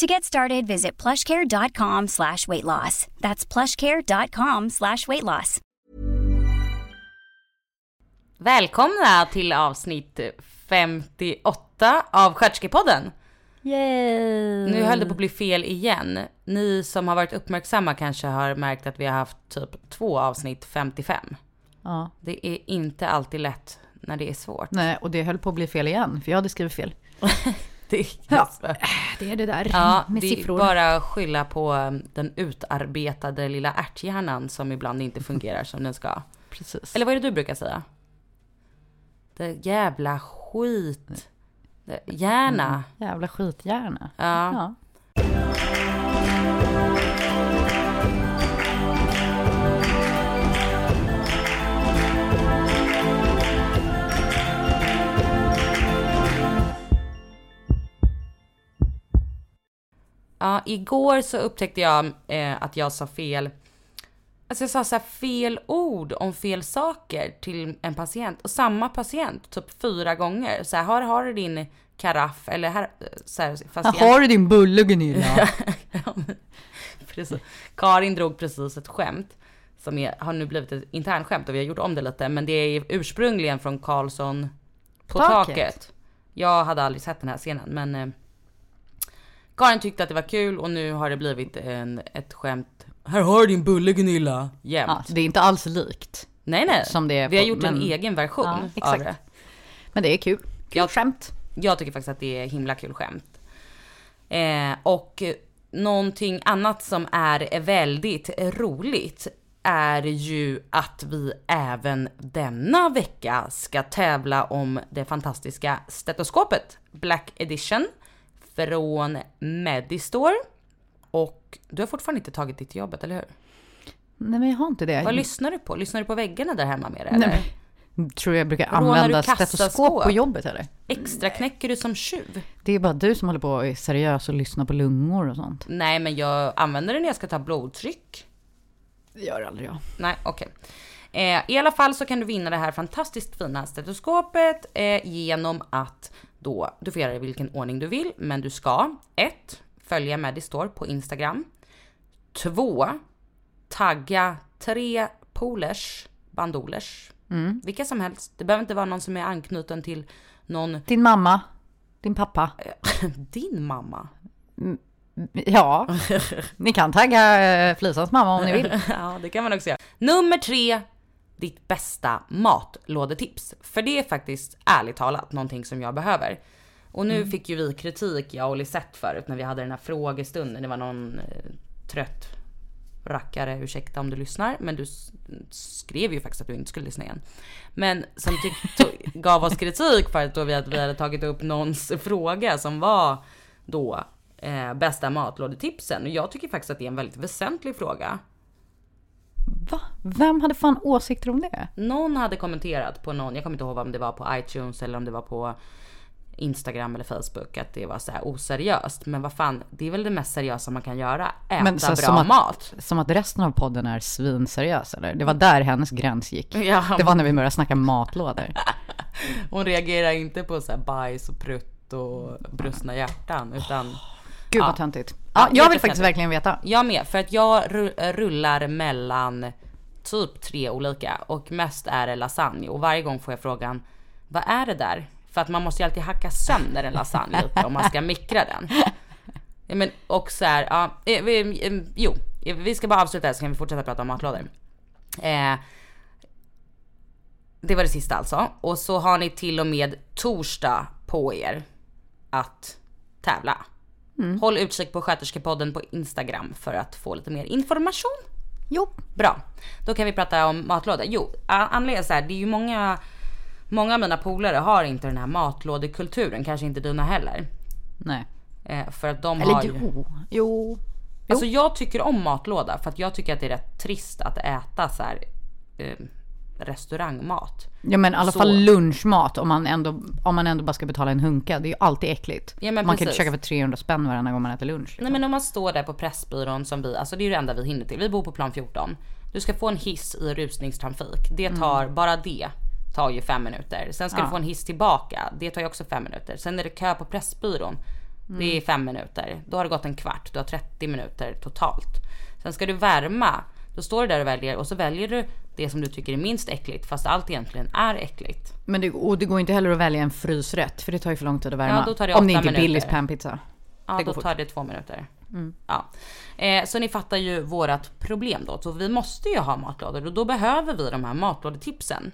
To get started, visit plushcare.com slash weight loss. That's plushcare.com slash weight loss. Välkomna till avsnitt 58 av Sköterskepodden. Yay! Nu höll det på att bli fel igen. Ni som har varit uppmärksamma kanske har märkt att vi har haft typ två avsnitt 55. Ja, Det är inte alltid lätt när det är svårt. nej, och det höll på att bli fel igen, för jag hade skrivit fel. Det är, Ja, det är det där ja, med det är siffror. bara att skylla på den utarbetade lilla ärthjärnan som ibland inte fungerar som den ska. Precis. Eller vad är det du brukar säga? Det jävla skit. Det, hjärna. Jävla skithjärna. Ja. Ja. Ja, igår så upptäckte jag eh, att jag sa fel. Alltså jag sa så fel ord om fel saker till en patient. Och samma patient typ fyra gånger. Så här, har, har du din karaff eller här, så här, fast Ja, Har du din bulle Gunilla? Precis. Karin drog precis ett skämt som är, har nu blivit ett internskämt och vi har gjort om det lite. Men det är ursprungligen från Karlsson på Taket. taket. Jag hade aldrig sett den här scenen men eh, Karin tyckte att det var kul och nu har det blivit en, ett skämt. Här har du din bulle Gunilla. Jämt. ja, det är inte alls likt. nej nej. som det är vi har på- gjort en men- egen version Ja, av exakt. det. Men det är kul. Kul Jag- skämt. Jag tycker faktiskt att det är himla kul skämt. Eh, och någonting annat som är väldigt roligt är ju att vi även denna vecka ska tävla om det fantastiska stetoskopet Black Edition från Medistore. Och du har fortfarande inte tagit ditt jobbet, eller hur? Nej men jag har inte det. Vad lyssnar du på? Lyssnar du på väggarna där hemma med det? Nej, Eller? men, tror jag brukar Rånar använda stetoskop på jobbet eller? Extra knäcker du som tjuv? Det är bara du som håller på och är seriös och lyssnar på lungor och sånt. Nej, men jag använder det när jag ska ta blodtryck. Det gör aldrig jag. Nej, okej. Eh, I alla fall så kan du vinna det här fantastiskt fina stetoskopet eh, genom att då, du får göra det i vilken ordning du vill, men du ska 1. Följa Medistore på Instagram. 2. Tagga tre polers, bandolers, vilka som helst. Det behöver inte vara någon som är anknuten till någon, Din mamma, din pappa. din mamma. Ja, ni kan tagga eh, Flisans mamma om ni vill. ja, det kan man också göra. Nummer tre, ditt bästa matlådetips. För det är faktiskt ärligt talat någonting som jag behöver. Och nu fick ju vi kritik, jag och Lisette förut, när vi hade den här frågestunden. Det var någon eh, trött rackare, ursäkta om du lyssnar, men du skrev ju faktiskt att du inte skulle lyssna igen. Men som gav oss kritik för att, då vi, att vi hade tagit upp någons fråga som var då eh, bästa matlådetipsen. Och jag tycker faktiskt att det är en väldigt väsentlig fråga. Va? Vem hade fan åsikter om det? Någon hade kommenterat på någon, jag kommer inte ihåg om det var på iTunes eller om det var på Instagram eller Facebook att det var så här oseriöst. Men vad fan, det är väl det mest seriösa man kan göra. Äta Men så- bra som att- mat. Som att resten av podden är svinseriös eller? Det var där hennes gräns gick. Ja. Det var när vi började snacka matlådor. Hon reagerar inte på så här bajs och prutt och brustna hjärtan utan Gud Ja. vad töntigt. Ja, Ja, jag vill faktiskt verkligen veta. jag med. För att jag ru- rullar mellan typ tre olika och mest är det lasagne och varje gång får jag frågan vad är det där? För att man måste ju alltid hacka sönder en lasagne lite om man ska mikra den. Ja, men, och så här, ja, eh, vi, eh, jo, vi ska bara avsluta här så kan vi fortsätta prata om matlådor. Eh, det var det sista alltså. Och så har ni till och med torsdag på er att tävla. Håll utkik på Sköterskepodden på Instagram för att få lite mer information. Jo. Bra, då kan vi prata om matlåda. Jo, anledningen är så här, det är ju många, många av mina polare har inte den här matlådekulturen, kanske inte dina heller. Nej. Eh, för att de Eller har jo. Jo. Alltså jag tycker om matlåda för att jag tycker att det är rätt trist att äta så här eh, restaurangmat. Ja men i alla Så. fall lunchmat om man, ändå, om man ändå bara ska betala en hunka. Det är ju alltid äckligt. Ja, man kan inte precis. käka för 300 spänn varannan gång man äter lunch. liksom. Nej men om man står där på Pressbyrån som vi, alltså det är ju det enda vi hinner till. Vi bor på plan 14. Du ska få en hiss i rusningstrafik. Det tar, bara det tar ju fem minuter. Sen ska du få en hiss tillbaka. Det tar ju också fem minuter. Sen är det kö på Pressbyrån. Det är fem minuter. Då har det gått en kvart. Du har 30 minuter totalt. Sen ska du värma. Då står du där och väljer och så väljer du det som du tycker är minst äckligt fast allt egentligen är äckligt. Men det, och det går inte heller att välja en frysrätt för det tar ju för lång tid att värma. Ja, då tar det om det inte är Billys panpizza. Ja, Det då fort. tar det två minuter. Ja. Eh, så ni fattar ju vårat problem då. Så vi måste ju ha matlådor och då behöver vi de här matlådetipsen.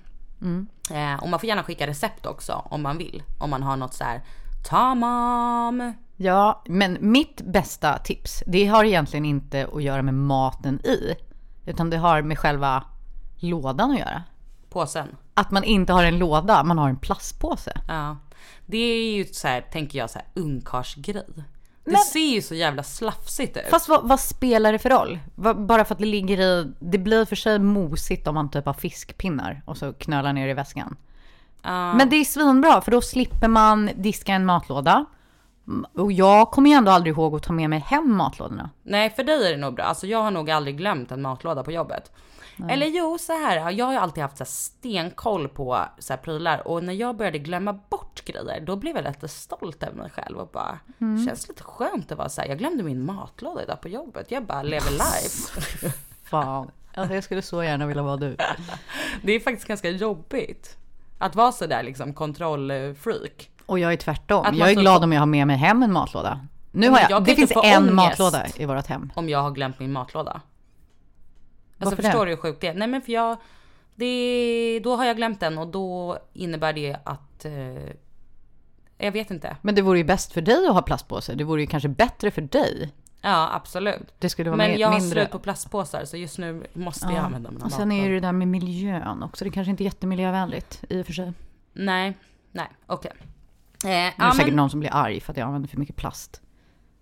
Eh, och man får gärna skicka recept också om man vill. Om man har något så här tamam. Ja, men mitt bästa tips, det har egentligen inte att göra med maten i. Utan det har med själva lådan att göra. Påsen. Att man inte har en låda, man har en plastpåse. Ja. Det är ju så här, tänker jag, så här ungkarlsgrej. Det ser ju så jävla slafsigt ut. Fast vad, vad spelar det för roll? Bara för att det ligger i, det blir för sig mosigt om man typ har fiskpinnar och så knölar ner i väskan. Men det är svinbra för då slipper man diska en matlåda. Mm, Och jag kommer ju ändå aldrig ihåg att ta med mig hem matlådorna. Nej för dig är det nog bra. Alltså jag har nog aldrig glömt en matlåda på jobbet. Eller jo så här. jag har ju alltid haft så stenkoll på så här prylar och när jag började glömma bort grejer då blev jag lite stolt över mig själv och bara känns lite skönt att vara så här. jag glömde min matlåda idag på jobbet. Jag bara lever life. Fan. Alltså jag skulle så gärna vilja vara du. Det är faktiskt ganska jobbigt. Att vara så där liksom kontrollfreak. Och jag är tvärtom. Att Jag är glad om jag har med mig hem en matlåda. Nu har jag jag, det finns en matlåda i vårt hem. Om jag har glömt min matlåda. Alltså Varför förstår det? du hur sjukt det är? Nej men för jag, det, då har jag glömt den och då innebär det att, eh, jag vet inte. Men det vore ju bäst för dig att ha plastpåse. Det vore ju kanske bättre för dig. Ja absolut. Det skulle vara Men mer- jag har mindre... slut på plastpåsar så just nu måste jag använda mina Och sen är det det där med miljön också. Det kanske inte är jättemiljövänligt i och för sig. Nej, nej okej. Eh, Det är ja, säkert men, någon som blir arg för att jag använder för mycket plast.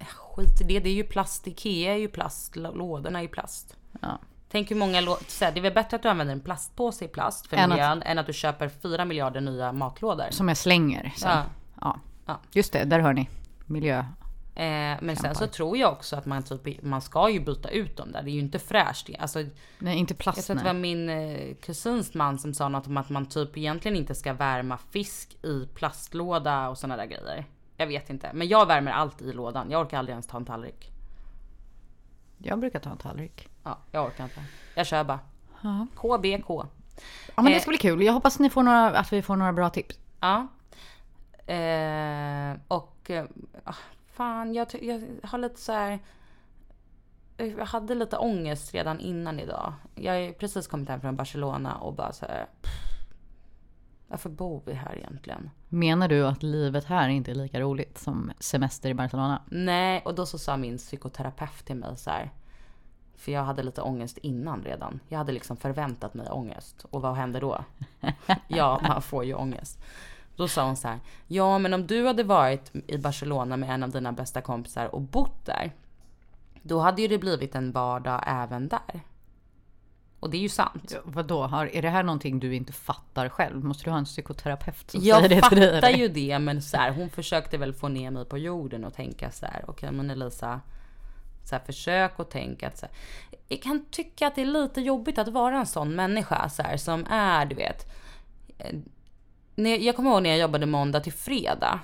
skit i det, det är ju plast. Ikea är ju plast, lå- lådorna är ju plast. Ja. Tänk hur många lå- så här, Det är väl bättre att du använder en plastpåse i plast för Än att- miljön än att du köper fyra miljarder nya matlådor. Som jag slänger sen. Ja. Ja. Ja. Just det, där hör ni. Miljö. Eh, men sen så tror jag också att man typ, man ska ju byta ut dem där. Det är ju inte fräscht. Alltså, jag Nej, inte plast. tror att det var min eh, kusins man som sa något om att man typ egentligen inte ska värma fisk i plastlåda och sådana där grejer. Jag vet inte. Men jag värmer allt i lådan. Jag orkar aldrig ens ta en tallrik. Jag brukar ta en tallrik. Ja, jag orkar inte. Jag kör bara. Ja. KBK. Ja, men det Eh. ska bli kul. Jag hoppas ni får några, att vi får några bra tips. Ja. Eh, och eh, ah, fan, jag, jag har lite så här. eh, Jag hade lite ångest redan innan idag. Jag har precis kommit hem från Barcelona och bara så här. Varför bor vi här egentligen? Menar du att livet här inte är lika roligt som semester i Barcelona? Nej, och då så sa min psykoterapeut till mig så här. För jag hade lite ångest innan redan. Jag hade liksom förväntat mig ångest. Och vad hände då? ja, man får ju ångest. Då sa hon så här. Ja, men om du hade varit i Barcelona med en av dina bästa kompisar och bott där. Då hade ju det blivit en vardag även där. Och det är ju sant. Ja, vadå, har, är det här någonting du inte fattar själv? Måste du ha en psykoterapeut som Jag säger det till dig? fattar eller? ju det, men så här, hon försökte väl få ner mig på jorden och tänka så här. Okej, men Elisa, så här, försök att tänka att så här, jag kan tycka att det är lite jobbigt att vara en sån människa så här, som är, du vet. eh, när- Jag kommer ihåg när jag jobbade måndag till fredag.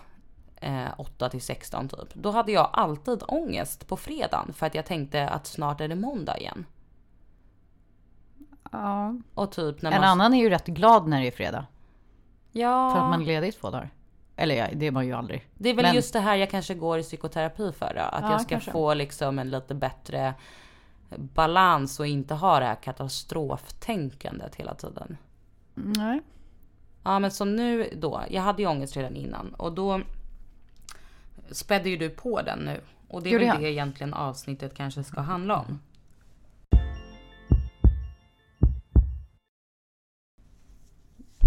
Eh, 8 till 16 typ. Då hade jag alltid ångest på fredagen för att jag tänkte att snart är det måndag igen. Ja. Och typ när En man... annan är ju rätt glad när det är fredag. Ja. För att man är ledig i två dagar. Eller ja, det är man ju aldrig. Det är väl Men- just det här jag kanske går i psykoterapi för då. Att Ja, jag ska kanske. få liksom en lite bättre balans och inte ha det här katastroftänkandet hela tiden. Nej. Ja men som nu då, jag hade ju ångest redan innan och då spädde ju du på den nu. Och det är väl det egentligen avsnittet kanske ska handla om.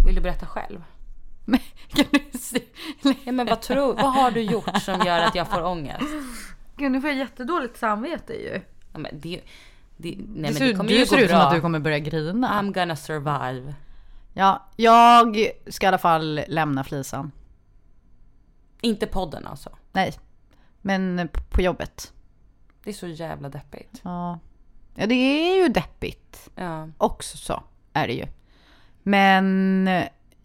Vill du berätta själv? Men, kan du se? Ja, men vad, tror, vad har du gjort som gör att jag får ångest? Gud, nu får jag jättedåligt samvete ju. Ja, men det, det, nej, Det men ser, det kommer du ju ser ut som bra. att du kommer börja grina. I'm gonna survive. Ja, jag ska i alla fall lämna flisan. Inte podden alltså. Nej, men på jobbet. Det är så jävla deppigt. Ja. ja, det är ju deppigt. Ja. Också så är det ju. Men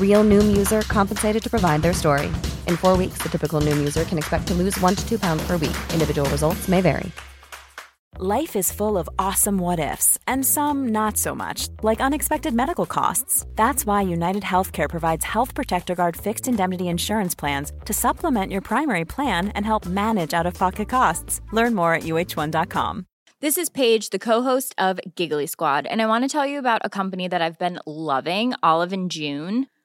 Real Noom user compensated to provide their story. In four weeks, the typical Noom user can expect to lose one to two pounds per week. Individual results may vary. Life is full of awesome what ifs, and some not so much, like unexpected medical costs. That's why United Healthcare provides Health Protector Guard fixed indemnity insurance plans to supplement your primary plan and help manage out of pocket costs. Learn more at uh1.com. This is Paige, the co-host of Giggly Squad, and I want to tell you about a company that I've been loving, Olive and June.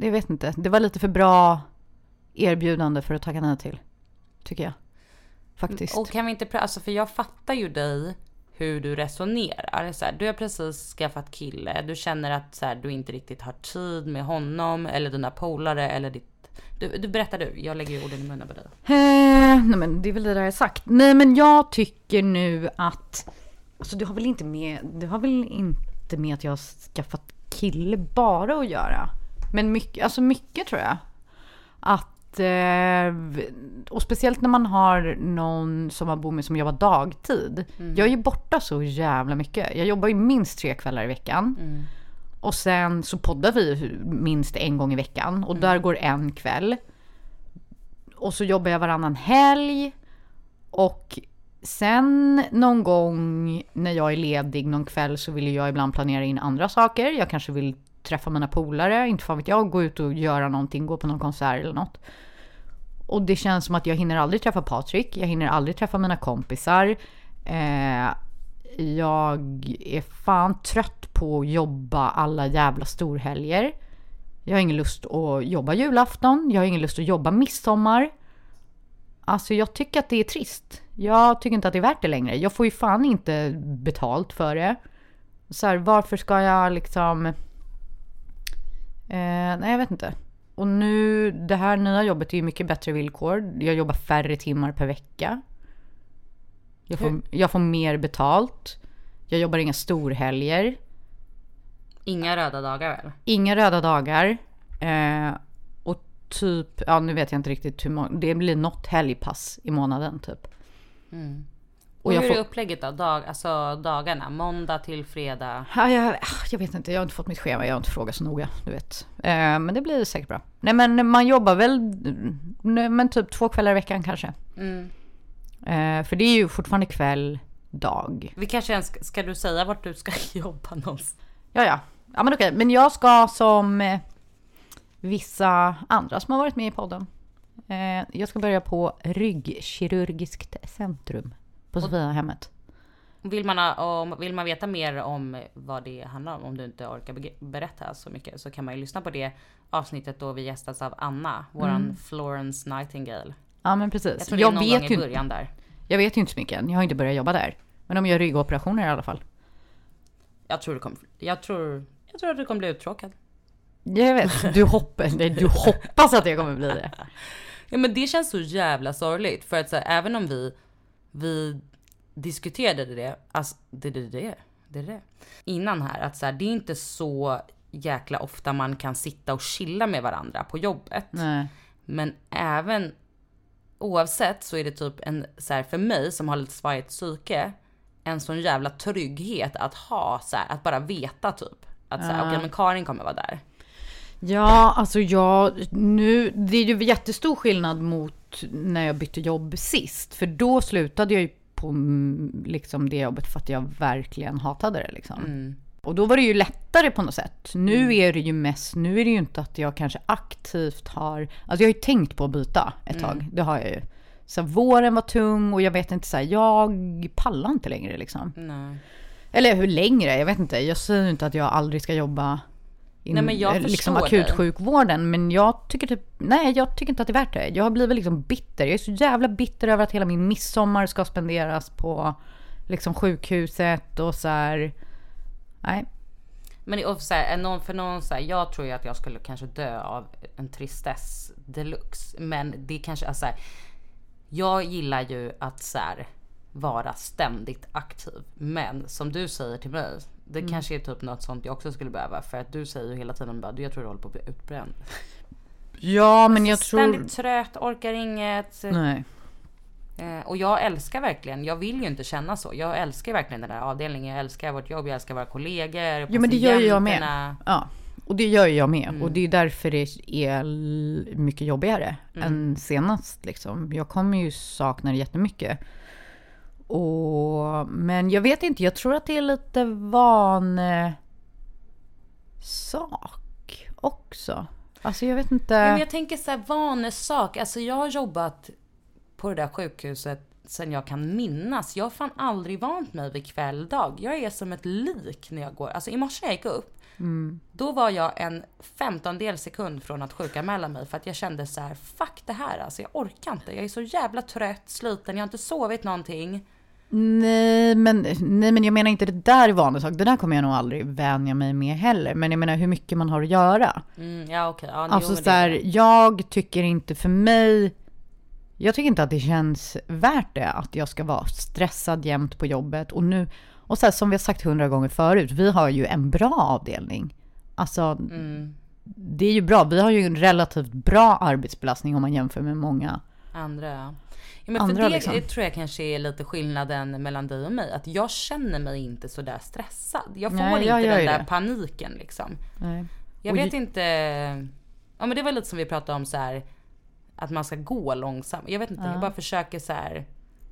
Jag vet inte. Det var lite för bra erbjudande för att tacka nej till. Tycker jag. Faktiskt. Och kan vi inte alltså för jag fattar ju dig hur du resonerar. Så här, du har precis skaffat kille, du känner att så här, du inte riktigt har tid med honom eller dina polare eller ditt... Du, du berättar du, jag lägger ju orden i munnen på dig. Eh, nej men det är väl det där jag sagt. Nej men jag tycker nu att... Alltså det har väl inte med, det har väl inte med att jag har skaffat kille bara att göra. Men mycket, alltså mycket tror jag. Att, eh, och speciellt när man har någon som man bor med som jobbar dagtid. Jag är ju borta så jävla mycket. Jag jobbar ju minst tre kvällar i veckan. Och sen så poddar vi minst en gång i veckan. Och där går en kväll. Och så jobbar jag varannan helg. Och sen någon gång när jag är ledig någon kväll så vill jag ibland planera in andra saker. Jag kanske vill träffa mina polare, inte fan vet jag, gå ut och göra någonting, gå på någon konsert eller något. Och det känns som att jag hinner aldrig träffa Patrik, jag hinner aldrig träffa mina kompisar. Eh, jag är fan trött på att jobba alla jävla storhelger. Jag har ingen lust att jobba julafton, jag har ingen lust att jobba midsommar. Alltså jag tycker att det är trist. Jag tycker inte att det är värt det längre. Jag får ju fan inte betalt för det. Så här, varför ska jag liksom... Eh, nej, jag vet inte. Och nu, det här nya jobbet är ju mycket bättre villkor. Jag jobbar färre timmar per vecka. Jag får, jag får mer betalt. Jag jobbar inga storhelger. Inga röda dagar väl? Inga röda dagar. Eh, och typ, ja nu vet jag inte riktigt hur många, det blir något helgpass i månaden typ. Och, Och hur får- är upplägget då? Dag, alltså dagarna? Måndag till fredag? Ja, jag, jag vet inte, jag har inte fått mitt schema, jag har inte frågat så noga, du vet. Eh, men det blir säkert bra. Nej men man jobbar väl, nej, men typ två kvällar i veckan kanske. Eh, för det är ju fortfarande kväll, dag. Vi kanske ens, ska du säga vart du ska jobba någonstans? Ja, ja. Ja men okej, men jag ska som eh, vissa andra som har varit med i podden. Eh, jag ska börja på Ryggkirurgiskt centrum på Sofiahemmet. Vill man, om, vill man veta mer om vad det handlar om, om du inte orkar be- berätta så mycket, så kan man ju lyssna på det avsnittet då vi gästas av Anna, våran Florence Nightingale. Ja men precis. Jag tror det är Jag någon vet, gång ju, i början där. jag vet ju inte så mycket än. Jag har inte börjat jobba där. Men de gör ryggoperationer i alla fall. Jag tror det kommer, jag tror, jag tror att du kommer bli uttråkad. Jag vet. Du nej, du hoppas att jag kommer bli det. Ja men det känns så jävla sorgligt för att så här, även om vi, vi diskuterade det, alltså det det det, det det. Innan här att så här, det är inte så jäkla ofta man kan sitta och chilla med varandra på jobbet. Nej. Men även oavsett så är det typ en så här för mig som har lite svajigt psyke en sån jävla trygghet att ha så här, att bara veta typ att så här, okej men Karin kommer vara där. Ja, alltså jag, nu, det är ju jättestor skillnad mot när jag bytte jobb sist. För då slutade jag ju på mm, liksom det jobbet för att jag verkligen hatade det liksom. Och då var det ju lättare på något sätt. Nu är det ju mest, nu är det ju inte att jag kanske aktivt har, alltså jag har ju tänkt på att byta ett tag, det har jag ju. Så våren var tung och jag vet inte så här, jag pallar inte längre liksom. Nej. Eller hur längre, jag vet inte. Jag säger inte att jag aldrig ska jobba in, Nej, men jag eh, liksom akutsjukvården. Men jag tycker typ, nej jag tycker inte att det är värt det. Jag har blivit liksom bitter. Jag är så jävla bitter över att hela min midsommar ska spenderas på liksom sjukhuset och så här. Nej. Men är också så här, är någon, för någon så här, jag tror ju att jag skulle kanske dö av en tristess deluxe. Men det är kanske, alltså så här, jag gillar ju att så här, vara ständigt aktiv. Men som du säger till mig, det Mm. kanske är typ något sånt jag också skulle behöva. För att du säger ju hela tiden bara, du jag tror du håller på att bli utbränd. Ja men jag tror... Ständigt trött, orkar inget. Nej. Eh, och jag älskar verkligen, jag vill ju inte känna så. Jag älskar verkligen den här avdelningen, jag älskar vårt jobb, jag älskar våra kollegor. Jo men det gör ju jag med. Ja. Och det gör jag med. Mm. Och det är därför det är mycket jobbigare Mm. än senast. Liksom. Jag kommer ju sakna det jättemycket. Och, men jag vet inte, jag tror att det är lite van eh, sak också. Alltså jag vet inte. Men jag tänker så här vanesak. Alltså jag har jobbat på det där sjukhuset sen jag kan minnas. Jag har fan aldrig vant mig vid kväll dag. Jag är som ett lik när jag går. Alltså i morse när jag gick upp. Då var jag en femtondel sekund från att sjukanmäla mig för att jag kände så här: fuck det här alltså. Jag orkar inte. Jag är så jävla trött, sliten, jag har inte sovit någonting. Nej men, nej men jag menar inte det där är vanesak. Det där kommer jag nog aldrig vänja mig med heller. Men jag menar hur mycket man har att göra. Mm, ja okej. Ja, Alltså så här, jag tycker inte för mig, jag tycker inte att det känns värt det att jag ska vara stressad jämt på jobbet. Och nu, och så här, som vi har sagt hundra gånger förut, vi har ju en bra avdelning. Alltså, Mm. det är ju bra. Vi har ju en relativt bra arbetsbelastning om man jämför med många. Andra ja. ja men Andra, för det liksom. tror jag kanske är lite skillnaden mellan dig och mig. Att jag känner mig inte så där stressad. Jag får Nej, inte jag gör den där det. paniken liksom. Nej. Jag Och vet ju- inte. Ja men det var lite som vi pratade om så här. Att man ska gå långsamt. Jag vet inte, jag bara försöker så här.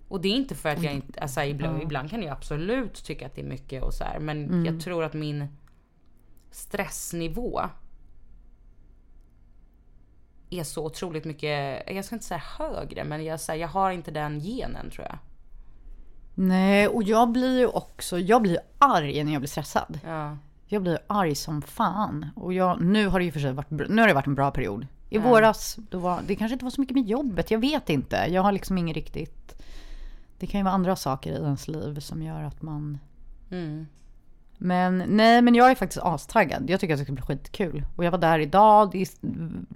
Och det är inte för att jag inte, alltså ibland, ibland kan jag absolut tycka att det är mycket och så här. Men Mm. jag tror att min stressnivå är så otroligt mycket, jag ska inte säga högre, men jag, här, jag har inte den genen tror jag. Nej, och jag blir ju också, jag blir arg när jag blir stressad. Ja. Jag blir arg som fan. Och jag, nu har det ju för sig varit, nu har det varit en bra period. I våras, då var, det kanske inte var så mycket med jobbet, jag vet inte. Jag har liksom ingen riktigt... Det kan ju vara andra saker i ens liv som gör att man... Mm. Men nej, men jag är faktiskt astaggad. Jag tycker att det ska bli skitkul. Och jag var där idag, det är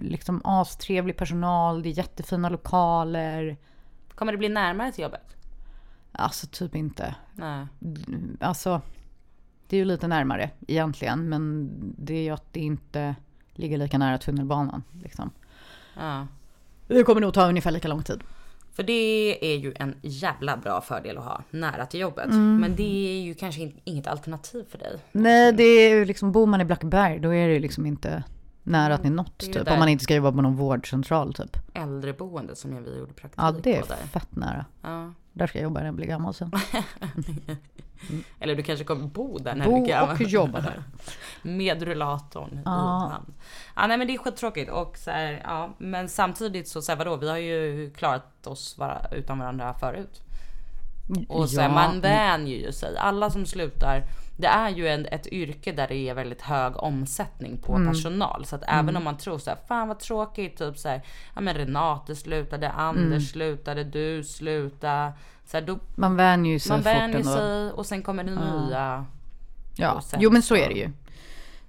liksom astrevlig personal, det är jättefina lokaler. Kommer det bli närmare till jobbet? Alltså typ inte. Nej. Alltså, det är ju lite närmare egentligen, men det är ju att det inte ligger lika nära tunnelbanan. Liksom. Ja. Det kommer nog ta ungefär lika lång tid. För det är ju en jävla bra fördel att ha nära till jobbet. Mm. Men det är ju kanske in- inget alternativ för dig. Nej, det är ju liksom, bor man i Blackeberg då är det ju liksom inte nära något det är ju typ. där. Om man inte ska jobba på någon vårdcentral typ. Äldreboende som jag vi gjorde praktik Ja, det är på där. fett nära. Ja. Där ska jag jobba när jag blir gammal sen. Eller du kanske kommer bo där när Bo du är gammal. och jobba där. Med rullatorn Ja. i hand. Ja nej men det är skittråkigt och så här, ja men samtidigt så, så här, vadå vi har ju klarat oss vara, utan varandra förut. Och så Ja, man vänjer ju sig. Alla som slutar, det är ju en, ett yrke där det är väldigt hög omsättning på Mm. personal. Så att även om man tror så här, fan vad tråkigt, typ så här, ja men Renate slutade, Anders Mm. slutade, du slutade. Så här, då, Man vänjer ju sig man vänjer sig och sen kommer det nya. Ja, jo men så är det ju.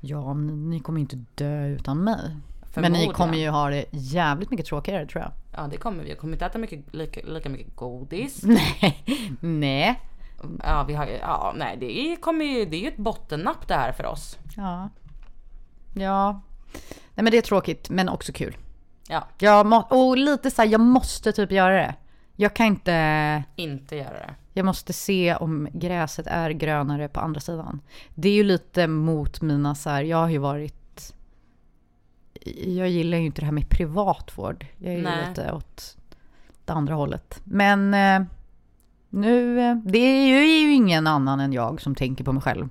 Ja, men ni kommer inte dö utan mig. Men ni kommer ju ha det jävligt mycket tråkigare tror jag. Ja det kommer vi, jag kommer inte äta mycket, lika, lika mycket godis. Nej, nej. Ja vi har ja nej det kommer ju, det är ju ett bottennapp det här för oss. Ja. Ja. Nej men det är tråkigt men också kul. Ja, Jag må- och lite så här, jag måste typ göra det. Jag kan inte... inte göra det. Jag måste se om gräset är grönare på andra sidan. Det är ju lite mot mina så här, jag har ju varit... Jag gillar ju inte det här med privatvård. Jag är ju lite åt det andra hållet. Men eh, nu, eh, det är ju, är ju ingen annan än jag som tänker på mig själv.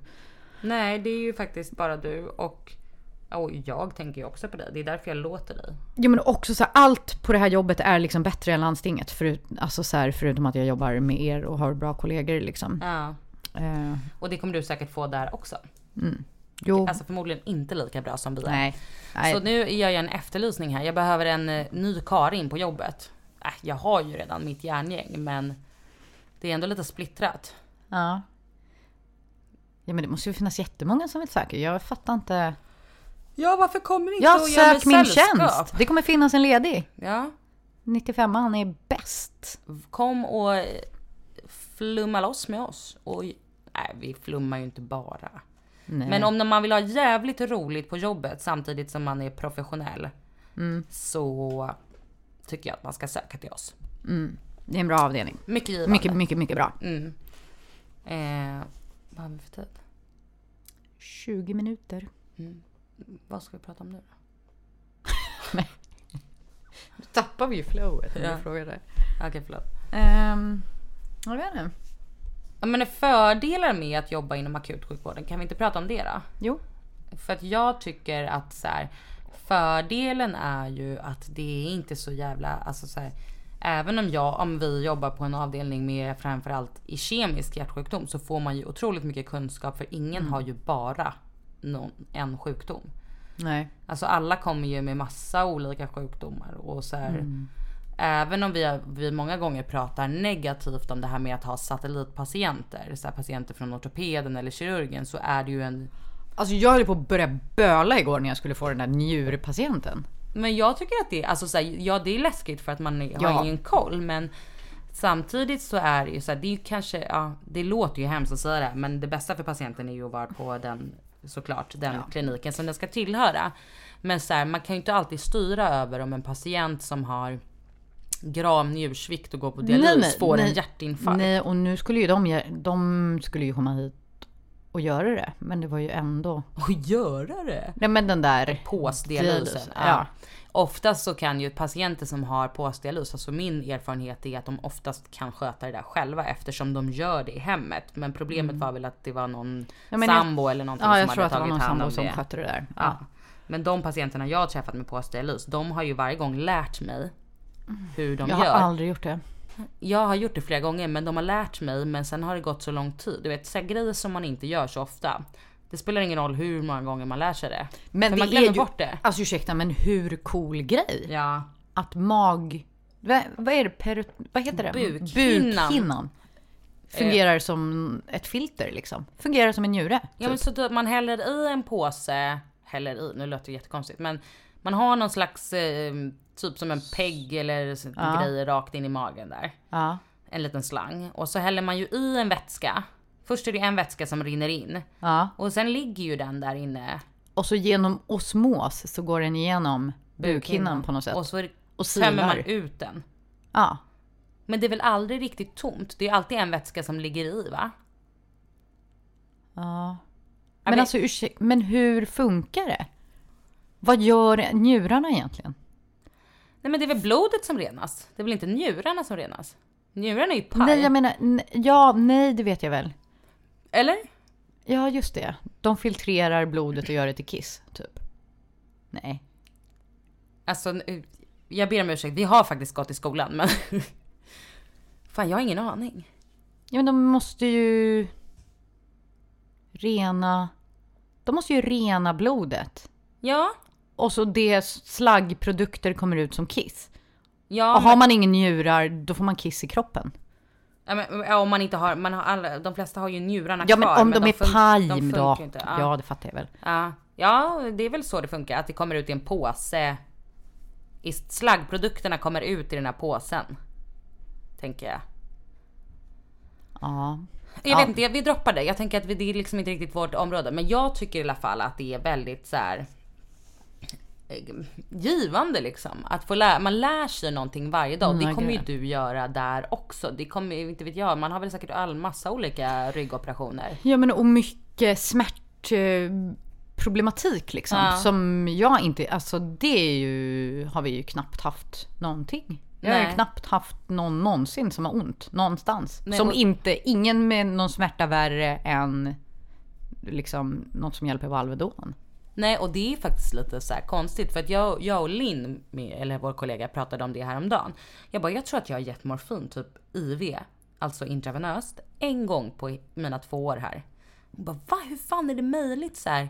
Nej det är ju faktiskt bara du och, och jag tänker ju också på dig. Det är därför jag låter dig. Ja men också så här, allt på det här jobbet är liksom bättre än landstinget. Förut, alltså så här, förutom att jag jobbar med er och har bra kollegor liksom. Ja. Eh, Och det kommer du säkert få där också. Jo, Alltså förmodligen inte lika bra som vi är. nej. nej. Så nu gör jag en efterlysning här. Jag behöver en eh, ny Karin på jobbet. Äh, jag har ju redan mitt järngäng men det är ändå lite splittrat. Ja. Ja men det måste ju finnas jättemånga som vill söka. Jag fattar inte. Ja varför kommer inte Ja, och gör sök min sällskap? tjänst. Det kommer finnas en ledig. Ja, 95 han är bäst. kom och eh, flumma loss med oss. Och, nej vi flummar ju inte bara. Nej. Men om man vill ha jävligt roligt på jobbet samtidigt som man är professionell. Mm. Så tycker jag att man ska söka till oss. Det är en bra avdelning. Mycket givande. Mycket, mycket, mycket bra. Mm. Eh, vad har vi för tid? 20 minuter. Vad ska vi prata om nu då? Nu tappar vi ju flowet när du frågar det. Okej förlåt. Um, jag vet inte. Ja, men fördelar med att jobba inom akutsjukvården, kan vi inte prata om det då? Jo. För att jag tycker att så här, fördelen är ju att det är inte så jävla, alltså så här, även om jag, om vi jobbar på en avdelning med framförallt i kemisk hjärtsjukdom så får man ju otroligt mycket kunskap för ingen har ju bara någon, en sjukdom. Nej. Alltså alla kommer ju med massa olika sjukdomar och så här, Även om vi, har, vi många gånger pratar negativt om det här med att ha satellitpatienter, så patienter från ortopeden eller kirurgen, så är det ju en Alltså jag höll på att börja böla igår när jag skulle få den där njurpatienten. Men jag tycker att det, alltså så här, ja det är läskigt för att man har Ja. ingen koll men samtidigt så är det ju så här, det är ju kanske, ja det låter ju hemskt att säga det men det bästa för patienten är ju att vara på den såklart den kliniken som den ska tillhöra. Men så här, man kan ju inte alltid styra över om en patient som har grav njursvikt och går på dialys får en hjärtinfarkt. Nej, och nu skulle ju de, de skulle ju komma hit och göra det. Men det var ju ändå... Och göra det? Nej men den där... Påsdialysen. Dialys, Ja. ja. Oftast så kan ju patienter som har påsdialys, alltså min erfarenhet är att de oftast kan sköta det där själva eftersom de gör det i hemmet. Men problemet var väl att det var någon Mm. Ja, jag- sambo eller någonting Ja, som jag hade tror att det var tagit någon hand sambo om som det. skötte det där. Ja. Men de patienterna jag har träffat med påsdialys, de har ju varje gång lärt mig hur de Jag har gör. aldrig gjort det. Jag har gjort det flera gånger men de har lärt mig men sen har det gått så lång tid. Du vet så grejer som man inte gör så ofta. Det spelar ingen roll hur många gånger man lär sig det. Men För det man glömmer är ju, bort det. Alltså ursäkta men hur cool grej? Ja. Att mag... Vad, är det? Per, vad heter det? Bukhinnan. Bukhinnan. Fungerar som ett filter liksom. Fungerar som en njure. Ja men typ. så att man häller i en påse, häller i, nu låter det jättekonstigt men man har någon slags eh, typ som en pegg eller Ja. grej rakt in i magen där. Ja. En liten slang och så häller man ju i en vätska. Först är det en vätska som rinner in ja. och sen ligger ju den där inne. Och så genom osmos så går den igenom bukhinnan på något sätt. Och så Och tömmer man ut den. Ja. Men det är väl aldrig riktigt tomt? Det är alltid en vätska som ligger i va? Ja. Ja, Men men- alltså ursäkta, men hur funkar det? Vad gör njurarna egentligen? Nej men det är väl blodet som renas? Det är väl inte njurarna som renas? Njurarna är ju paj. Nej, jag menar, ja, nej, det vet jag väl. Eller? Ja, just det. De filtrerar blodet och gör det till kiss, typ. Nej. Alltså, nu- jag ber om ursäkt. Vi har faktiskt gått i skolan, men... Fan, jag har ingen aning. Ja men de måste ju rena... De måste ju rena blodet. Ja. Och så det slaggprodukter kommer ut som kiss. Ja, Och har man ingen njurar, då får man kiss i kroppen. Ja, men, ja, om man inte har, man har alla, de flesta har ju njurarna Ja men kvar. om de, är fun- pajm de funkar då. ju Inte. Ja. Ja. det fattar jag väl. Ja. ja, det är väl så det funkar. Att det kommer ut i en påse. I slaggprodukterna kommer ut i den här påsen. Tänker jag. Ja. Jag Ja. vet inte, vi droppar det. Jag tänker att det är liksom inte riktigt vårt område. Men jag tycker i alla fall att det är väldigt så här givande liksom. Att få lära, man lär sig någonting varje dag. Mm, det I kommer ju du göra där också. Det kommer, inte vet jag, man har väl säkert all massa olika ryggoperationer. Ja men och mycket smärtproblematik liksom. Ja. Som jag inte, alltså det är ju, har vi ju knappt haft någonting. Jag har ju knappt haft någon någonsin som har ont någonstans. Nej, som och- inte, ingen med någon smärta värre än liksom något som hjälper på Alvedon. Nej och det är faktiskt lite så konstigt för att jag, jag och Linn, eller vår kollega pratade om det här om dagen. Jag bara, jag tror att jag har gett morfin, typ IV, alltså intravenöst, en gång på mina två år här. Hon bara, va? Hur fan är det möjligt så här?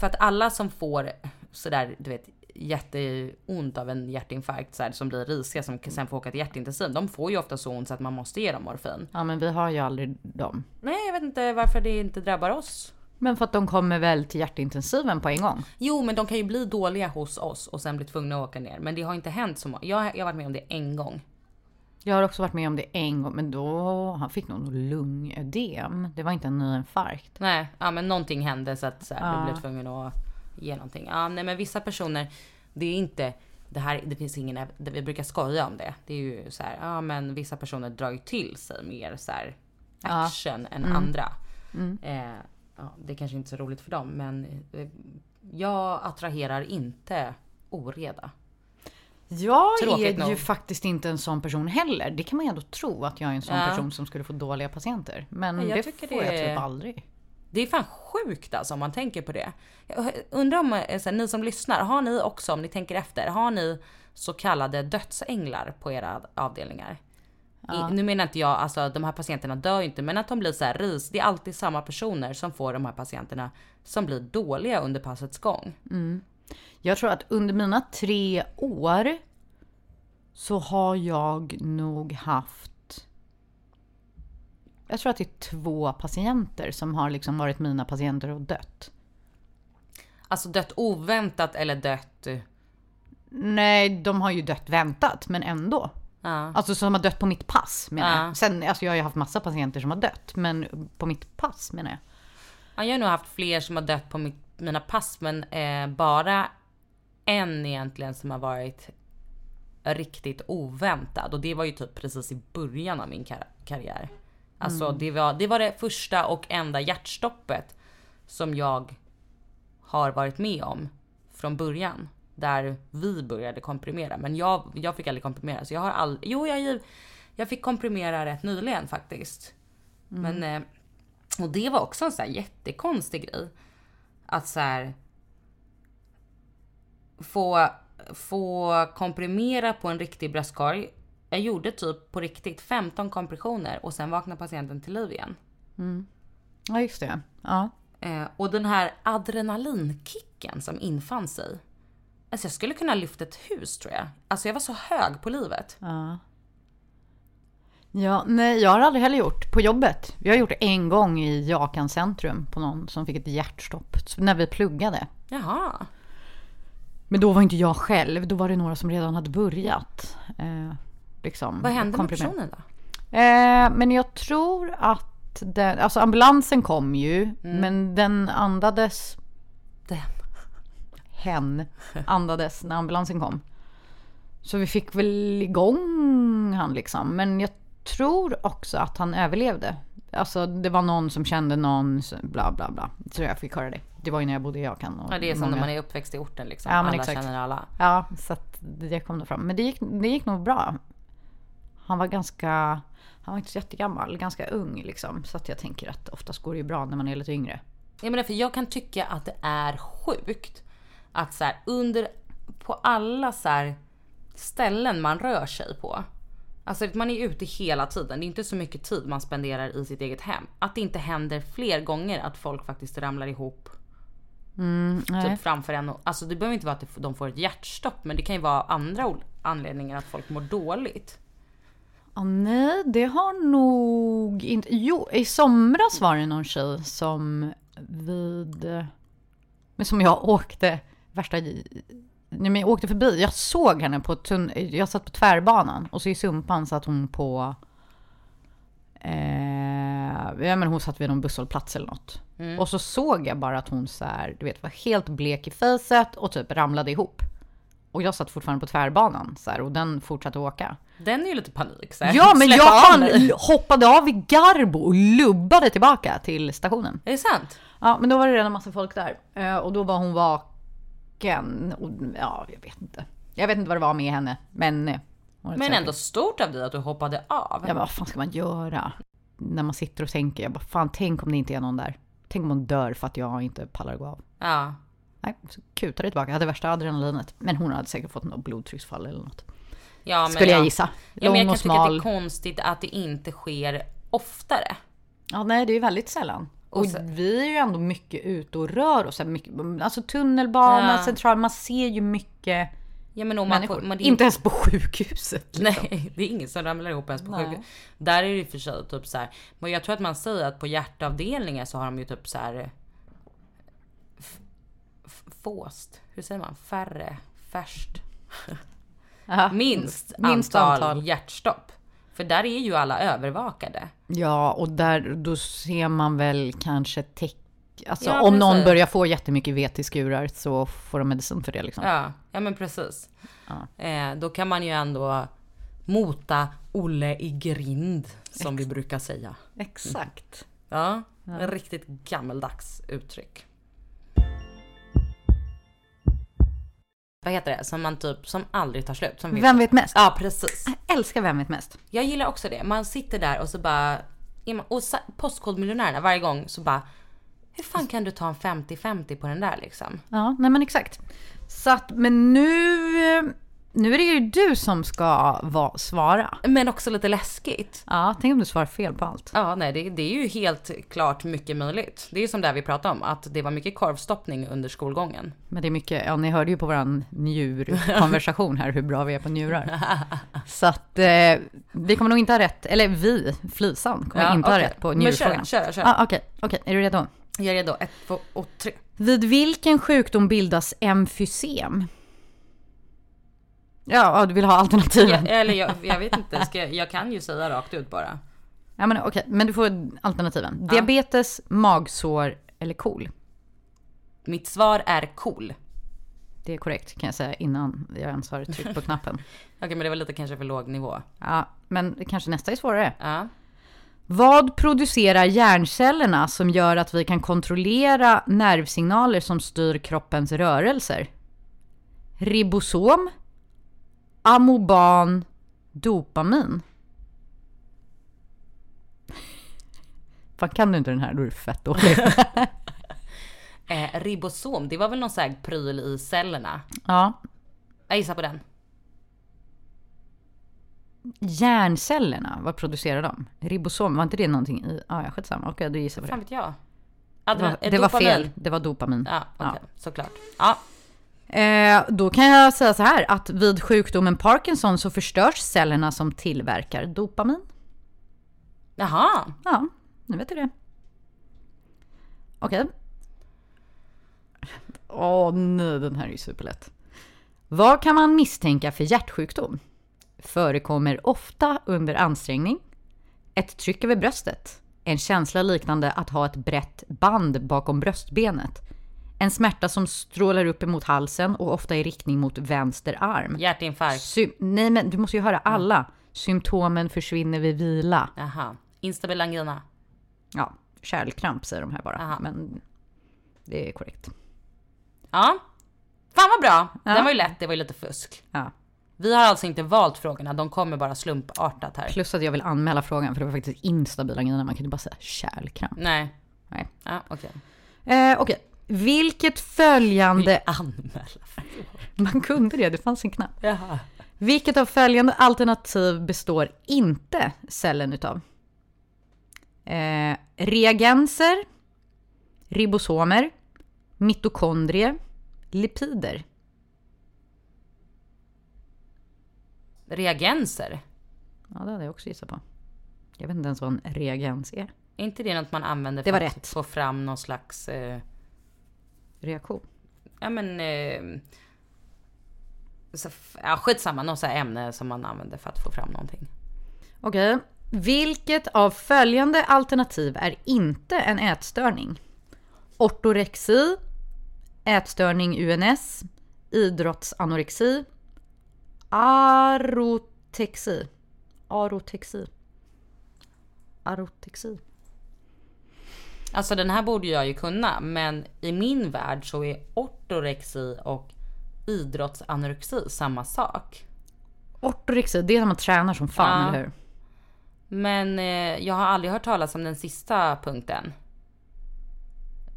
För att alla som får sådär, du vet, jätteont av en hjärtinfarkt så här, som blir risiga som sen får åka till hjärtintensiv, de får ju ofta så ont så att man måste ge dem morfin. Ja men vi har ju aldrig dem. Nej, jag vet inte varför det inte drabbar oss. Men för att de kommer väl till hjärtintensiven på en gång? Jo, men de kan ju bli dåliga hos oss och sen bli tvungna att åka ner. Men det har inte hänt så många. Jag, jag har varit med om det en gång. Jag har också varit med om det en gång, men då han fick nog lungödem. Det var inte en nyinfarkt. Nej, ja men någonting hände så att så här, Ja. du blev tvungen att ge någonting. Ja, nej men vissa personer, det är inte det här, det finns ingen, vi brukar skoja om det. Det är ju så här, ja men vissa personer drar ju till sig mer så här action än andra. Eh, ja, det kanske inte är så roligt för dem, men eh, jag attraherar inte oreda. Jag Tråkigt är ju nog. faktiskt inte en sån person heller. Det kan man ju ändå tro att jag är en sån Ja. person som skulle få dåliga patienter. Men Ja, jag det tycker får det jag typ aldrig. Det är fan sjukt alltså om man tänker på det. Jag undrar om eh, här, ni som lyssnar, har ni också om ni tänker efter, har ni så kallade dödsänglar på era avdelningar? I, nu menar inte jag, alltså de här patienterna dör ju inte, men att de blir så här ris. Det är alltid samma personer som får de här patienterna som blir dåliga under passets gång. Jag tror att under mina tre år så har jag nog haft... Jag tror att det är två patienter som har liksom varit mina patienter och dött. Alltså dött oväntat eller dött... Nej, de har ju dött väntat, men ändå. Ja. Alltså som har dött på mitt pass menar Ja. jag. Sen, alltså jag har ju haft massa patienter som har dött, men på mitt pass menar jag. Ja, jag har nog haft fler som har dött på mitt, mina pass, men eh, bara en egentligen som har varit riktigt oväntad. Och det var ju typ precis i början av min kar- karriär. Alltså det, var, det var det första och enda hjärtstoppet som jag har varit med om från början. Där vi började komprimera. Men jag, jag fick aldrig komprimera. Så jag har aldrig... Jo, jag, jag fick komprimera rätt nyligen faktiskt. Men... Eh, och det var också en så här jättekonstig grej. Att så här få, få komprimera på en riktig bröstkorg. Jag gjorde typ på riktigt 15 kompressioner och sen vaknade patienten till liv igen. Ja, just det. Ja. Eh, och den här adrenalinkicken som infann sig. Alltså jag skulle kunna lyfta ett hus tror jag. Alltså jag var så hög på livet. Ja. Ja, nej, jag har aldrig heller gjort på jobbet. Jag har gjort det en gång i Jakan centrum på någon som fick ett hjärtstopp när vi pluggade. Jaha. Men då var inte jag själv, då var det några som redan hade börjat. Eh, liksom, Vad hände med personen då? Eh, men jag tror att den, alltså ambulansen kom ju, Mm. men den andades, Den. Hen andades när ambulansen kom. Så vi fick väl igång han liksom. Men jag tror också att han överlevde. Alltså det var någon som kände någon, bla bla bla. Så jag fick höra det. Det var ju när jag bodde i Jakan. Ja, det är som när man är uppväxt i orten liksom. Ja, alla exakt. känner alla. Ja, så att det kom då fram. Men det gick, det gick nog bra. Han var ganska, han var inte så jättegammal, ganska ung liksom. Så att jag tänker att oftast går det ju bra när man är lite yngre. Jag menar för jag kan tycka att det är sjukt att så här, under, på alla så här ställen man rör sig på. Alltså man är ute hela tiden. Det är inte så mycket tid man spenderar i sitt eget hem. Att det inte händer fler gånger att folk faktiskt ramlar ihop. typ framför en. och- Alltså det behöver inte vara att de får ett hjärtstopp. Men det kan ju vara andra anledningar att folk mår dåligt. Ja, nej, det har nog inte... Jo, i somras var det någon tjej som vid... Men som jag åkte värsta... Nej, men jag åkte förbi. Jag såg henne på tunn... Jag satt på tvärbanan och så i Sumpan satt hon på... Eh, ja, men hon satt vid någon busshållplats eller något. Och så såg jag bara att hon så här, du vet, var helt blek i fejset och typ ramlade ihop. Och jag satt fortfarande på tvärbanan så här, och den fortsatte åka. Den är ju lite panik. Så här. Ja, men Släpp jag av fan hoppade av i Garbo och lubbade tillbaka till stationen. Är det sant? Ja, men då var det redan massa folk där. Eh, Och då var hon vaken. Och, ja, jag vet inte. Jag vet inte vad det var med henne, men... eh, Men säker. ändå stort av dig att du hoppade av. Ja, men vad fan ska man göra? När man sitter och tänker, jag bara, fan tänk om det inte är någon där. Tänk om hon dör för att jag inte pallar gå av. Ja. Nej, så kutade tillbaka. Jag hade värsta adrenalinet. Men hon hade säkert fått något blodtrycksfall eller något. ja men Skulle jag ja. gissa. Ja, men jag Lång kan och tycka att det smal. är konstigt att det inte sker oftare. Ja, nej, det är ju väldigt sällan. Och, Och så- vi är ju ändå mycket ute och rör oss. Mycket, alltså tunnelbana, Ja. central. Man ser ju mycket Ja men om man människor. får, men det, Inte ens på sjukhuset. Nej, det är ingen som ramlar ihop ens på Nej. sjukhus. Där är det och för sig typ så här. Men jag tror att man säger att på hjärtavdelningar så har de ju typ så här. Fåst, hur säger man? Färre, färst. Minst, Minst antal, antal. hjärtstopp. För där är ju alla övervakade. Ja, och där, då ser man väl kanske teck... Alltså Ja, om någon börjar få jättemycket vetiskurar så får de medicin för det liksom. Ja, ja men precis. Eh, då kan man ju ändå mota Olle i grind som vi brukar säga. Exakt. Ja, en riktigt gammeldags uttryck. Vad heter det? Som man typ, som aldrig tar slut. Som Vem vet mest? Ja, precis. Jag älskar Vem vet mest? Jag gillar också det. Man sitter där och så bara, och Postkodmiljonärerna varje gång så bara, hur fan kan du ta en 50-50 på den där liksom? Ja, nej men exakt. Så att, men nu... Nu är det ju du som ska va, svara. Men också lite läskigt. Ja, tänk om du svarar fel på allt. Ja, nej, det, det är ju helt klart mycket möjligt. Det är ju som det vi pratade om, att det var mycket korvstoppning under skolgången. Men det är mycket, ja ni hörde ju på våran njurkonversation här hur bra vi är på njurar. Så att eh, vi kommer nog inte ha rätt, eller vi, Flisan, kommer Ja, inte ha okej. rätt på Men njurfrågan. kör, kör, kör. Ah, Okej, okej, är du redo? Jag är redo. Ett, två och tre. Vid vilken sjukdom bildas emfysem? Ja, ja, du vill ha alternativen? Ja, eller jag, jag vet inte, ska jag, kan ju säga rakt ut bara. Ja, men okej, men du får alternativen. Diabetes, magsår eller KOL? Mitt svar är cool. Det är korrekt kan jag säga innan jag ens har tryckt på knappen. Okej, men det var lite kanske för låg nivå. Ja, men kanske nästa är svårare. Ja. Vad producerar hjärncellerna som gör att vi kan kontrollera nervsignaler som styr kroppens rörelser? Ribosom, amoban, dopamin. Fan kan du inte den här då är du fett dålig. Eh, ribosom, det var väl någon sån här pryl i cellerna? ja. Jag gissar på den. Hjärncellerna, vad producerar de? Ribosom, var inte det någonting i... Ah, ja, skitsamma. Okej, du gissar på Fan det. vet jag. Det Adre- var, det var fel. Det var dopamin. Ja, okej. Ja. Såklart. Ja. Eh, då kan jag säga så här att vid sjukdomen Parkinson så förstörs cellerna som tillverkar dopamin. Jaha. Ja, nu vet du det. Okej. Åh nej, den här är ju superlätt. Vad kan man misstänka för hjärtsjukdom? Förekommer ofta under ansträngning. Ett tryck över bröstet. En känsla liknande att ha ett brett band bakom bröstbenet. En smärta som strålar upp emot halsen och ofta i riktning mot vänster arm. Hjärtinfarkt. Sy- Nej men du måste ju höra alla. Symptomen försvinner vid vila. Jaha. Instabil angina. Ja, kärlkramp säger de här bara. Aha. Men det är korrekt. Ja. Fan vad bra. Ja. Den var ju lätt, det var ju lite fusk. Ja. Vi har alltså inte valt frågorna, de kommer bara slumpartat här. Plus att jag vill anmäla frågan för det var faktiskt instabila grejer. Man kan ju bara säga kärlkramp. Nej. Nej. Ja, okej. Eh, Okej, vilket följande... Anmäla. Man kunde det, det fanns en knapp. Jaha. Vilket av följande alternativ består inte cellen utav? Eh, reagenser, ribosomer, mitokondrier, lipider. Reagenser? Ja, det hade jag också gissat på. Jag vet inte ens vad en reagens är. Är inte det något man använder Det för var att rätt. få fram någon slags... Eh, Reaktion. ja men... Eh, så, ja, skitsamma, något så ämne som man använder för att få fram någonting. Okej. Vilket av följande alternativ är inte en ätstörning? Ortorexi, ätstörning UNS, idrottsanorexi, arotexi. Arotexi. Arotexi. Alltså den här borde jag ju kunna, men i min värld så är ortorexi och idrottsanorexi samma sak. Ortorexi, det är när man tränar som fan, Ja. eller hur? Men eh, jag har aldrig hört talas om den sista punkten.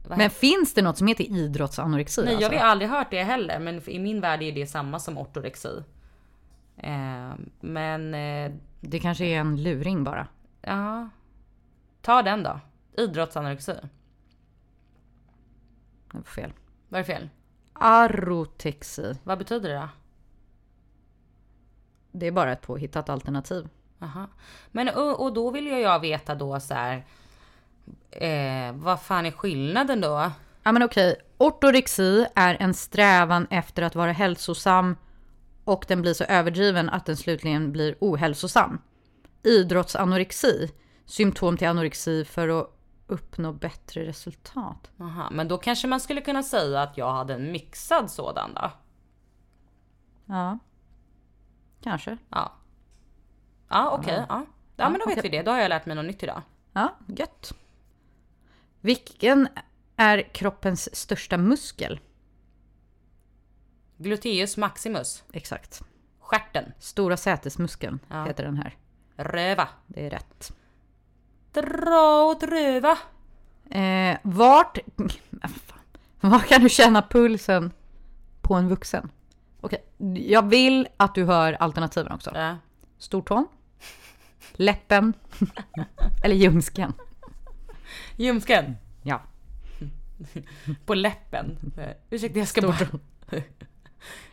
Vad Men finns det något som heter idrottsanorexi? Nej, alltså? jag har aldrig hört det heller, men i min värld är det samma som ortorexi. Eh, men eh, Det kanske är en luring bara. ja, ta den då. Idrottsanorexi. Det var fel. Vad är fel? Arotexi. Vad betyder det då? Det är bara ett påhittat alternativ. Aha. Men och, och då vill ju jag veta då så här. Eh, vad fan är skillnaden då? Ja men okej, ortorexi är en strävan efter att vara hälsosam och den blir så överdriven att den slutligen blir ohälsosam. Idrottsanorexi, symptom till anorexi för att uppnå bättre resultat. Aha, men då kanske man skulle kunna säga att jag hade en mixad sådan då. Ja, kanske. Ja. Ja okej, ja. Ja men då vet okej. vi det. Då har jag lärt mig något nytt idag. Ja, gött. Vilken är kroppens största muskel? Gluteus maximus. Exakt. Stjärten. Stora sätesmuskeln Ja. heter den här. Röva. Det är rätt. Dra åt röva. Eh, vart... Var kan du känna pulsen på en vuxen? Okej, jag vill att du hör alternativen också. Ja. Stortån, läppen eller ljumsken. Ljumsken. Ja, På läppen. Eh, Ursäkta jag ska bara...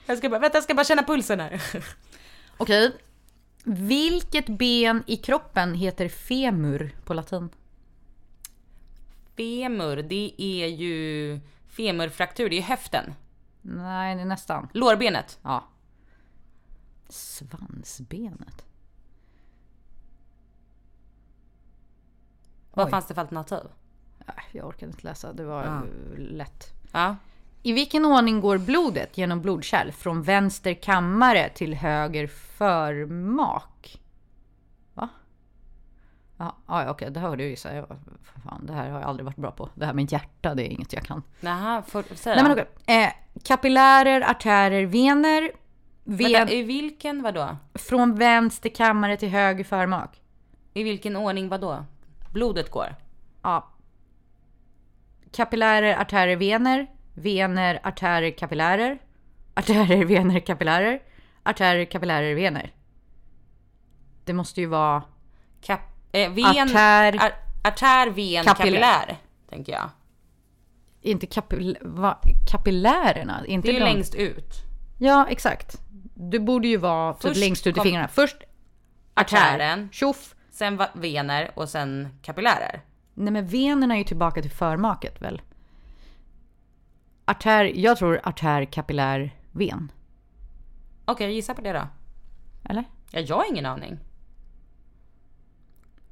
Jag ska bara, vänta jag ska bara känna pulsen här. okej. Vilket ben i kroppen heter femur på latin? Femur, det är ju femurfraktur, det är höften. Nej, det är nästan. Lårbenet. Ja. Svansbenet. Vad Oj. fanns det för alternativ? Äh, Jag orkar inte läsa, det var Ja. lätt. Ja. I vilken ordning går blodet genom blodkärl från vänster kammare till höger förmak? Va? Ja, ja okej, det här var du gissa. Jag, för fan, det här har jag aldrig varit bra på. Det här med hjärta, det är inget jag kan. Nähä, får säga. Nej men okej. Eh, kapillärer, artärer, vener. Ven, Vänta, i vilken vadå? Från vänster kammare till höger förmak. I vilken ordning vadå? Blodet går? Ja. Kapillärer, artärer, vener. Vener, artärer, kapillärer. Artärer, vener, kapillärer. Artärer, kapillärer, vener. Det måste ju vara Kap, eh, ven, Artär. ar, artär, ven, Kapillär. kapillär. Tänker jag. inte kapil, va, kapillärerna. Inte Det är ju de- längst ut. Ja, exakt. Du borde ju vara typ Först längst ut i fingrarna. Först artär, Artären. tjoff. Sen vener och sen kapillärer. Nej men venerna är ju tillbaka till förmaket väl? Artär, jag tror artär, kapillär, ven. Okej, gissa på det då. Eller? Ja, jag har ingen aning.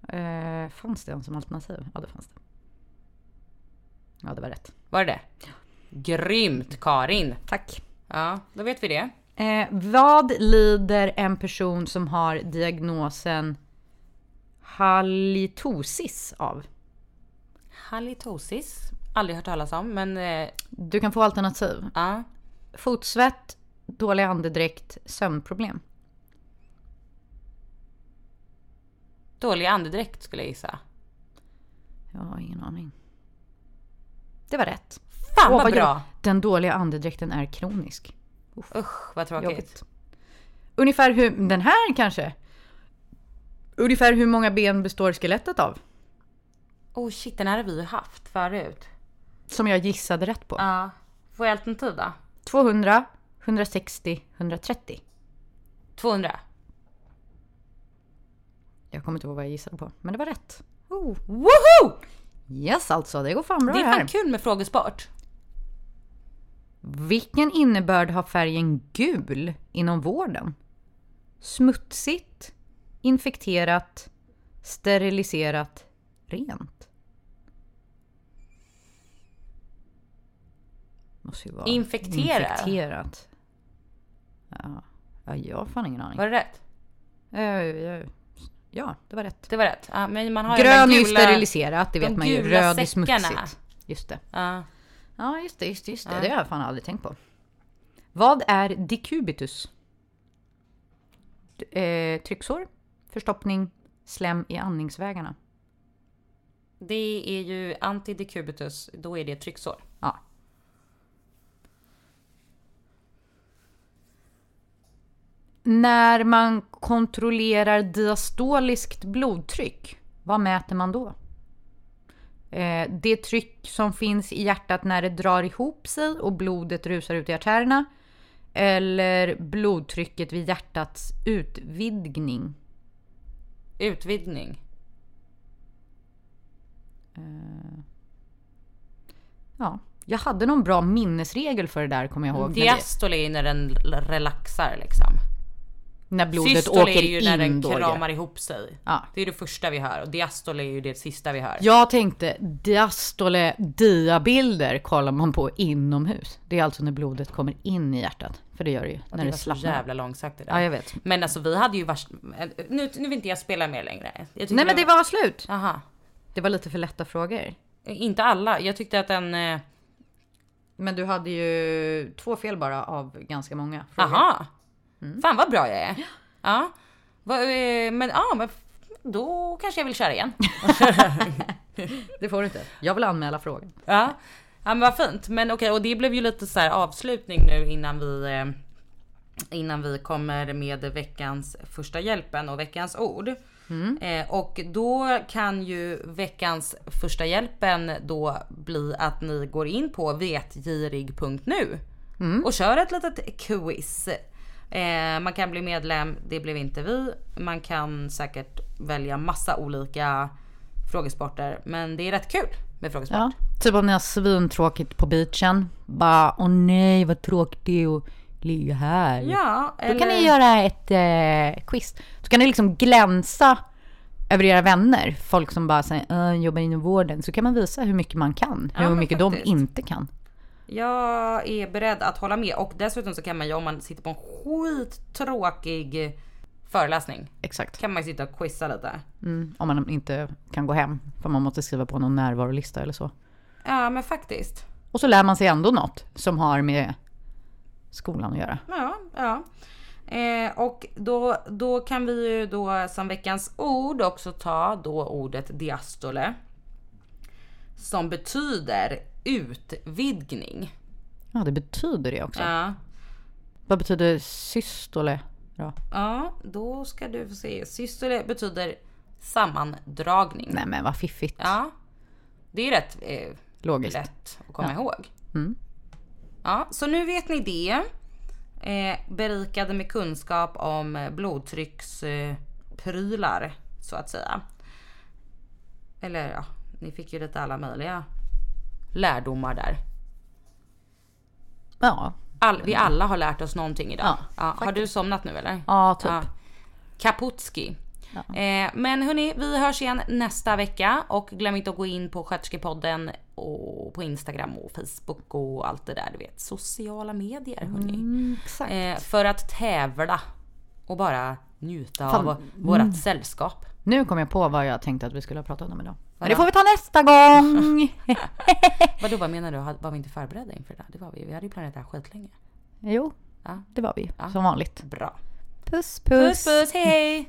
Eh, fanns det en som alternativ? Ja, det fanns det. Ja, det var rätt. Var det det? Grymt Karin! Tack. Ja, då vet vi det. Eh, vad lider en person som har diagnosen halitosis av? Halitosis. Aldrig hört talas om, men eh, Du kan få alternativ. ja. Fotsvett, dålig andedräkt, sömnproblem. Dålig andedräkt skulle jag gissa. Jag har ingen aning. Det var rätt. Fan Åh, vad bra! jobb- Den dåliga andedräkten är kronisk. Usch vad tråkigt. Jobbigt. Ungefär hur, den här kanske? Ungefär hur många ben består skelettet av? Oh shit, den här har vi ju haft förut. Som jag gissade rätt på. Ja. Får jag alternativ då? 200, 160, 130. 200. Jag kommer inte ihåg vad jag gissade på, men det var rätt. Oh. Woho! Yes alltså, det går fan bra Det är här. fan kul med frågesport. Vilken innebörd har färgen gul inom vården? Smutsigt, infekterat, steriliserat, rent? Måste ju vara Infektera? infekterat. Ja, ja jag har fan ingen aning. Var det rätt? Eh, Ja, det var rätt. Det var rätt. Ja, men man har Grön de är ju gula- steriliserat, det de vet man ju. gula Röd är säckarna. smutsigt. Just det. Ja. Ja, just det, just det, just det. Ja. Det har jag fan aldrig tänkt på. Vad är decubitus? Eh, trycksår, förstoppning, slem i andningsvägarna. Det är ju antidecubitus, då är det trycksår. Ja. När man kontrollerar diastoliskt blodtryck, vad mäter man då? Eh, det tryck som finns i hjärtat när det drar ihop sig och blodet rusar ut i artärerna. Eller blodtrycket vid hjärtats utvidgning. Utvidgning. Ja, jag hade någon bra minnesregel för det där kommer jag ihåg. Diastole är när den relaxar liksom. När blodet Systole åker är ju när den in då. ja. kramar ihop sig. Ja. Det är det första vi hör och diastole är ju det sista vi hör. Jag tänkte diastole diabilder kollar man på inomhus. Det är alltså när blodet kommer in i hjärtat. För det gör det ju. Och när det det var slappnar. jävla långsökt det där. Ja, jag vet. Men alltså vi hade ju vars... Nu, nu vill inte jag spela mer längre. Nej men det var slut. Aha. Det var lite för lätta frågor. Inte alla. Jag tyckte att den... eh, Men du hade ju två fel bara av ganska många frågor. Aha. Mm. Fan vad bra jag är. Ja. Va, eh, men ja, men då kanske jag vill köra igen. Det får du inte. Jag vill anmäla frågan. Ja. Ja men vad fint. Men okej och det blev ju lite så här avslutning nu innan vi eh, innan vi kommer med veckans första hjälpen och veckans ord. Eh, och då kan ju veckans första hjälpen då bli att ni går in på vetgirig.nu och kör ett litet quiz. Eh, man kan bli medlem, det blev inte vi. Man kan säkert välja massa olika frågesporter, men det är rätt kul med frågesport. Ja. Typ om ni har svintråkigt på beachen. Bara, åh nej vad tråkigt det är att ligga här. Ja, Då kan ni göra ett eh, quiz. Så kan ni liksom glänsa över era vänner. Folk som bara säger, "Äh, jobbar inom vården. Så kan man visa hur mycket man kan. Ja, hur mycket faktiskt. de inte kan. Jag är beredd att hålla med och dessutom så kan man ju om man sitter på en skittråkig föreläsning Exakt. kan man ju sitta och quizza lite. Mm, om man inte kan gå hem. För man måste skriva på någon närvarolista eller så. Ja men faktiskt. Och så lär man sig ändå något som har med skolan att göra. Ja, ja. Eh, och då, då kan vi ju då som veckans ord också ta då ordet diastole. Som betyder utvidgning. Ja, det betyder det också. Ja. Vad betyder systole då? ja, då ska du få se. Systole betyder sammandragning. Nej men vad fiffigt. Ja, det är rätt eh, Logiskt. lätt att komma Ja. ihåg. Mm. Ja, så nu vet ni det. Eh, berikade med kunskap om blodtrycksprylar prylar, så att säga. Eller ja, ni fick ju lite alla möjliga lärdomar där. Ja, All, vi alla har lärt oss någonting idag. Ja, har du somnat nu eller? Ja, typ. Kaputski. Eh, men hörni, vi hörs igen nästa vecka och glöm inte att gå in på Sköterskepodden och på Instagram och Facebook och allt det där du vet. Sociala medier hörni. Mm. Eh, för att tävla och bara njuta Fan, av vårat sällskap. Nu kom jag på vad jag tänkte att vi skulle ha pratat om idag. Men det får vi ta nästa gång! Vadå vad menar du? Var vi inte förberedda inför det? Det var vi. Vi hade ju planerat det här skitlänge. jo, Ja. det var vi som vanligt. Bra. Puss Puss puss, hej hej!